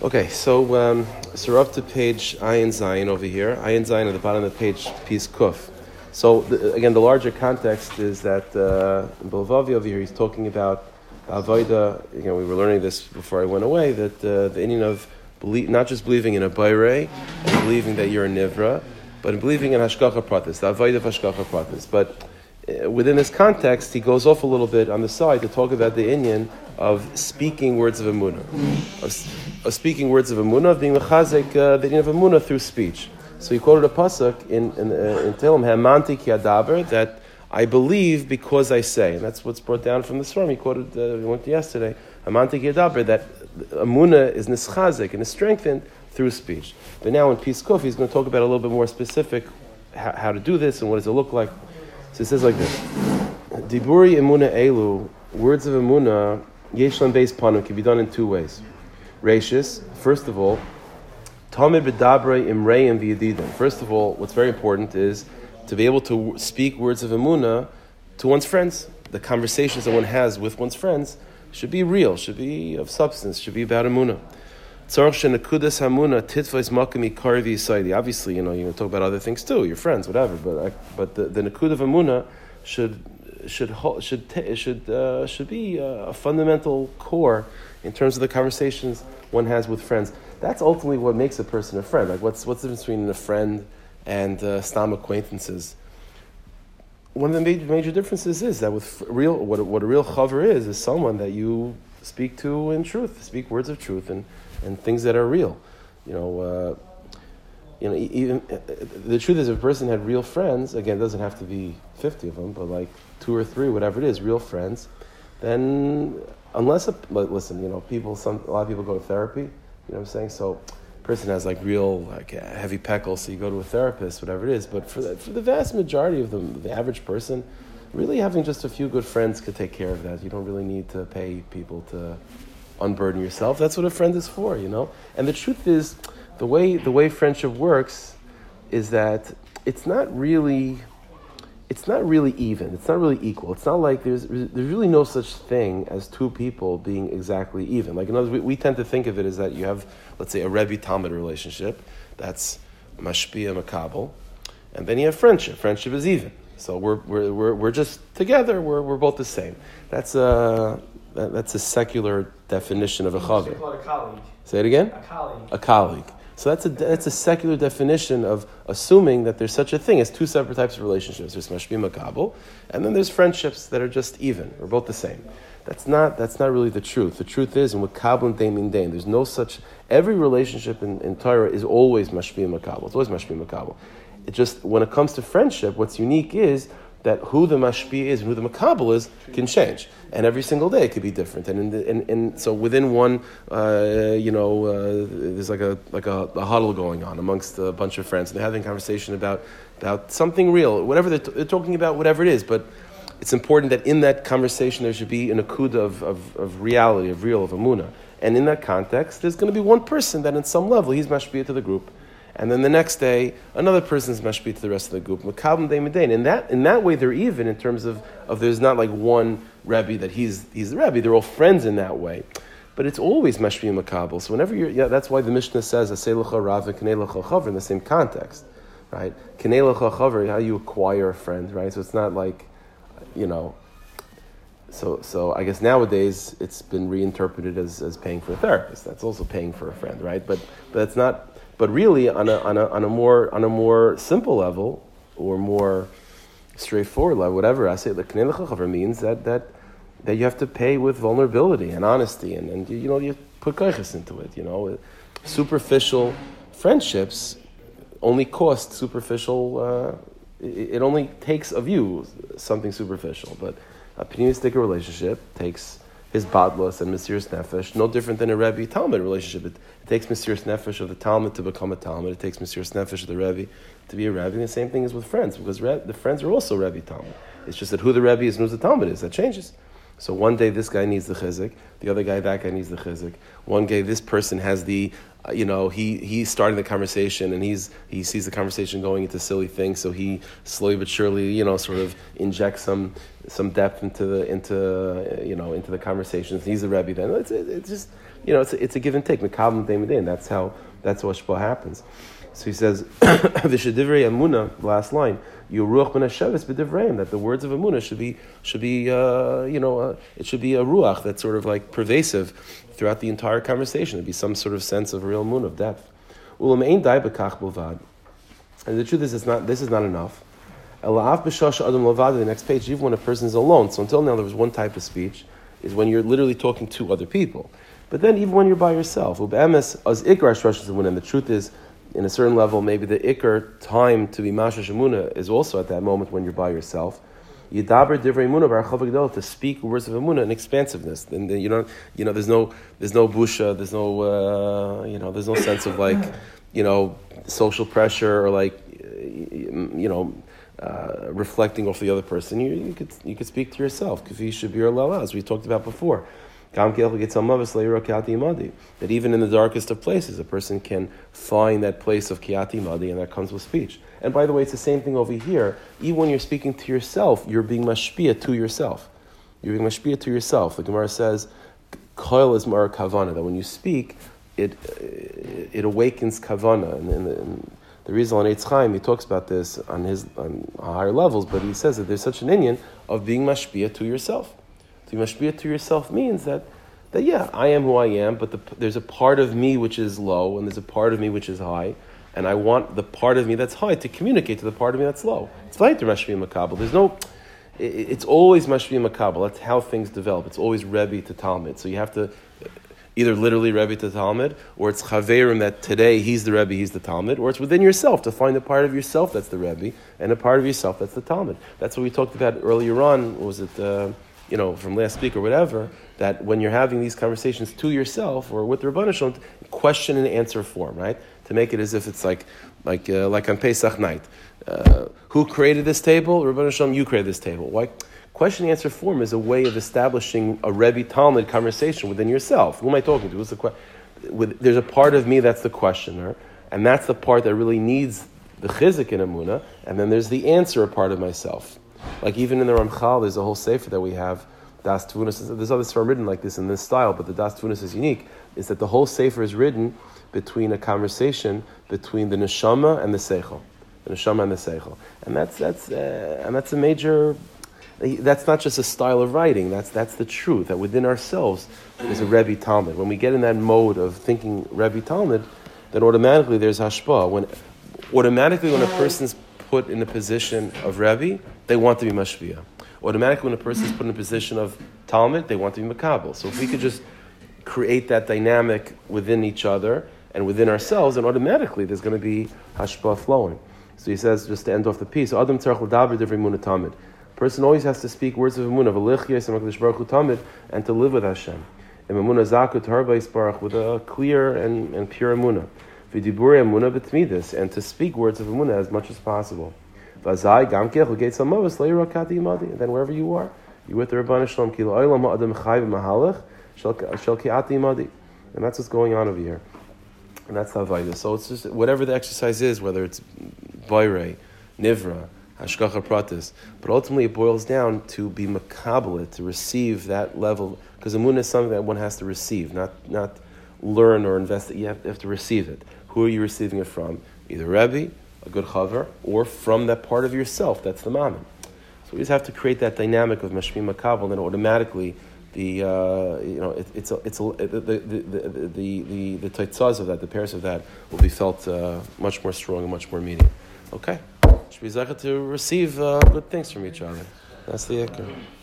Okay, so um, so we're up to page Ayin Zion over here. Ayin Zion at the bottom of the page, piece Kuf. So the, again, the larger context is that uh, in Bilvavi over here, he's talking about Avoida. Again, we were learning this before I went away. That uh, the inyan of not just believing in a Bayre believing that you're a Nivra, but in believing in Hashgacha Pratis, the Avoida of Hashgacha Pratis. But within this context, he goes off a little bit on the side to talk about the inyan of speaking words of Amunah, of, of speaking words of Amunah, of being mechazik uh, the inyan of Amunah through speech. So he quoted a pasuk in in, uh, in Tehillim, Hamanti ki adaber, that I believe because I say, and that's what's brought down from the storm. He quoted, uh, we went to yesterday, Hamanti ki adaber, that Amunah is nischazik and is strengthened through speech. But now in piece he's going to talk about a little bit more specific how, how to do this and what does it look like. So it says like this: Diburi emuna elu, words of emuna, yeshlan based panim can be done in two ways. Rashis, first of all, tamid bedabre imreim v'yedidim. First of all, what's very important is to be able to speak words of emuna to one's friends. The conversations that one has with one's friends should be real, should be of substance, should be about emuna. Obviously, you know, you talk about other things too, your friends, whatever. But but the, the nakud of amuna should should should should uh, should be a fundamental core in terms of the conversations one has with friends. That's ultimately what makes a person a friend. Like, what's what's the difference between a friend and uh, stam acquaintances? One of the major, major differences is that with real what, what a real chaver is is someone that you speak to in truth, speak words of truth, and and things that are real. You know, uh, you know, even uh, the truth is, if a person had real friends, again, it doesn't have to be fifty of them, but like two or three, whatever it is, real friends, then unless a, listen, you know, people, some a lot of people go to therapy. You know what I'm saying? So, person has like real like heavy peckles, so you go to a therapist, whatever it is. But for the, for the vast majority of the, the average person, really having just a few good friends could take care of that. You don't really need to pay people to unburden yourself. That's what a friend is for, you know. And the truth is, the way the way friendship works is that it's not really it's not really even. It's not really equal. It's not like there's there's really no such thing as two people being exactly even. Like in other we, we tend to think of it as that you have, let's say, a Rebbe Talmud relationship. That's mashpia makabel, and then you have friendship. Friendship is even. So we're, we're, we're, we're just together. We're, we're both the same. That's a that, that's a secular definition of a chaver. Say it again. A colleague. A colleague. So that's a, that's a secular definition of assuming that there's such a thing as two separate types of relationships. There's mashbi makabel, and then there's friendships that are just even, or both the same. That's not, that's not really the truth. The truth is, in makabel and dain dain, there's no such, every relationship in, in Torah is always mashbi makabel. It's always mashbi makabel. It just, when it comes to friendship, what's unique is that who the mashpi is and who the makabel is can change, and every single day it could be different. And the, and, and, so within one, uh, you know, uh, there's like a like a, a, huddle going on amongst a bunch of friends, and they're having a conversation about about something real, whatever they're, t- they're talking about, whatever it is, but. It's important that in that conversation there should be an akuda of, of, of reality, of real, of amuna. And in that context, there's going to be one person that, in some level, he's mashpia to the group and then the next day another person's mashpit to the rest of the group. Makabim day medain. In that in that way they're even in terms of, of there's not like one Rebbe that he's he's the Rebbe. They're all friends in that way. But it's always mashpia makabel. So whenever you're yeah, that's why the Mishnah says aseilacha rav and chaver in the same context. Right? Kaneilacha chaver, how you acquire a friend, right? So it's not like you know so, so I guess nowadays it's been reinterpreted as, as paying for a therapist. That's also paying for a friend, right? But, but it's not but really, on a, on a, on a, more, on a more simple level, or more straightforward level, whatever, I say the means that, that, that you have to pay with vulnerability and honesty, and, and you know, you put kaiches into it, you know. Superficial friendships only cost superficial, uh, it, it, only takes of you something superficial, but a pneumistic relationship takes his badlus and Mesiris Nefesh, no different than a Rebbe Talmud relationship. It, it takes Mesiris Nefesh of the Talmud to become a Talmud. It takes Mesiris Nefesh of the Rebbe to be a Rebbe. And the same thing is with friends, because Re- the friends are also Rebbe Talmud. It's just that who the Rebbe is and who the Talmud is. That changes. So one day this guy needs the chizik, the other guy that guy needs the chizik. One day this person has the, you know, he he's starting the conversation and he's he sees the conversation going into silly things, so he slowly but surely, you know, sort of injects some some depth into the into you know into the conversations. He's the rebbe then. It's, it's just you know, it's a, it's a give and take. And that's how that's Ashpa happens. So he says, "V'shedivrei amuna." Last line, "Yuruach ben Hasheves b'divreim." That the words of amuna should be should be uh, you know uh, it should be a ruach that's sort of like pervasive throughout the entire conversation. It'd be some sort of sense of real moon of depth. Ulam ein dai b'kach bulvad. And the truth is, it's not. This is not enough. Ela'af b'shosh adam lavad. The next page, even when a person is alone. So until now, there was one type of speech, is when you're literally talking to other people. But then, even when you're by yourself, and the truth is in a certain level, maybe the ikr time to be masha shemuna is also at that moment when you're by yourself. Yidaber divrei emuna to speak words of emuna and expansiveness. And you know, you know, there's no, there's no busha, there's no, uh, you know, there's no sense of like, you know, social pressure or like, you know, uh, reflecting off the other person. You, you could, you could speak to yourself. Kafi shabir as we talked about before. That even in the darkest of places, a person can find that place of kiati madi, and that comes with speech. And by the way, it's the same thing over here. Even when you're speaking to yourself, you're being mashpia to yourself. You're being mashpia to yourself. The Gemara says, "Koil is mar kavana." That when you speak, it it awakens kavana. And, and, and the reason on Eitz Chaim, he talks about this on his on higher levels, but he says that there's such an inyan of being mashpia to yourself. To be mashpia to yourself means that, that yeah, I am who I am, but the, there's a part of me which is low, and there's a part of me which is high, and I want the part of me that's high to communicate to the part of me that's low. It's like the mashpia makabel. There's no, it's always mashpia makabel. That's how things develop. It's always Rebbe to Talmud. So you have to either literally Rebbe to Talmud, or it's Chaverim that today he's the Rebbe, he's the Talmud, or it's within yourself to find a part of yourself that's the Rebbe and a part of yourself that's the Talmud. That's what we talked about earlier on. Was it? Uh, you know, from last week or whatever, that when you're having these conversations to yourself or with the Rabbanah Shalom, question and answer form, right? To make it as if it's like, like, uh, like on Pesach night. Uh, who created this table? Rabbanah Shalom, you created this table. Why? Question and answer form is a way of establishing a Rebbe Talmud conversation within yourself. Who am I talking to? What's the que- with, there's a part of me that's the questioner, and that's the part that really needs the chizik in Amuna, and then there's the answer part of myself. Like even in the Ramchal, there's a whole sefer that we have. Das Tvunas. There's other sefer written like this in this style, but the Das Tvunas is unique. Is that the whole sefer is written between a conversation between the neshama and the seichel, the neshama and the seichel, and that's that's uh, and that's a major. That's not just a style of writing. That's that's the truth. That within ourselves is a Rebbe Talmud. When we get in that mode of thinking Rebbe Talmud, then automatically there's hashpa. When automatically when a person's put in a position of Rebbe, they want to be Mashviah. Automatically, when a person is put in a position of Talmud, they want to be Makabal. So if we could just create that dynamic within each other and within ourselves, then automatically there's going to be Hashpah flowing. So he says, just to end off the piece, Adam Tzarech L'daber Divrei Tamid. Person always has to speak words of Emunah, V'lichiyas and Baruch Tamid, and to live with Hashem. And Emunah Zakut Harba Baruch, with a clear and, and pure Emunah emuna b'tmidus, and to speak words of emuna as much as possible. V'azai gamkech l'geit salmovus le'ira kati imadi. And then wherever you are, you with the Rabban Shalom chayv mahalach shel ki'ati imadi. And that's what's going on over here. And that's Havaida. So it's just whatever the exercise is, whether it's Bayrei, Nivra, Hashgacha Pratis, but ultimately it boils down to be makablet, to receive that level, because moon is something that one has to receive, not, not learn or invest you have, you have to receive it. Who are you receiving it from? Either Rebbe, a good chaver, or from that part of yourself that's the mammon. So we just have to create that dynamic of mashmi makabel, and then automatically the uh, you know it, it's a, it's a, the the the the the, the of that, the pairs of that, will be felt uh, much more strong and much more meaty. Okay, should be to receive uh, good things from each other. That's the ikar.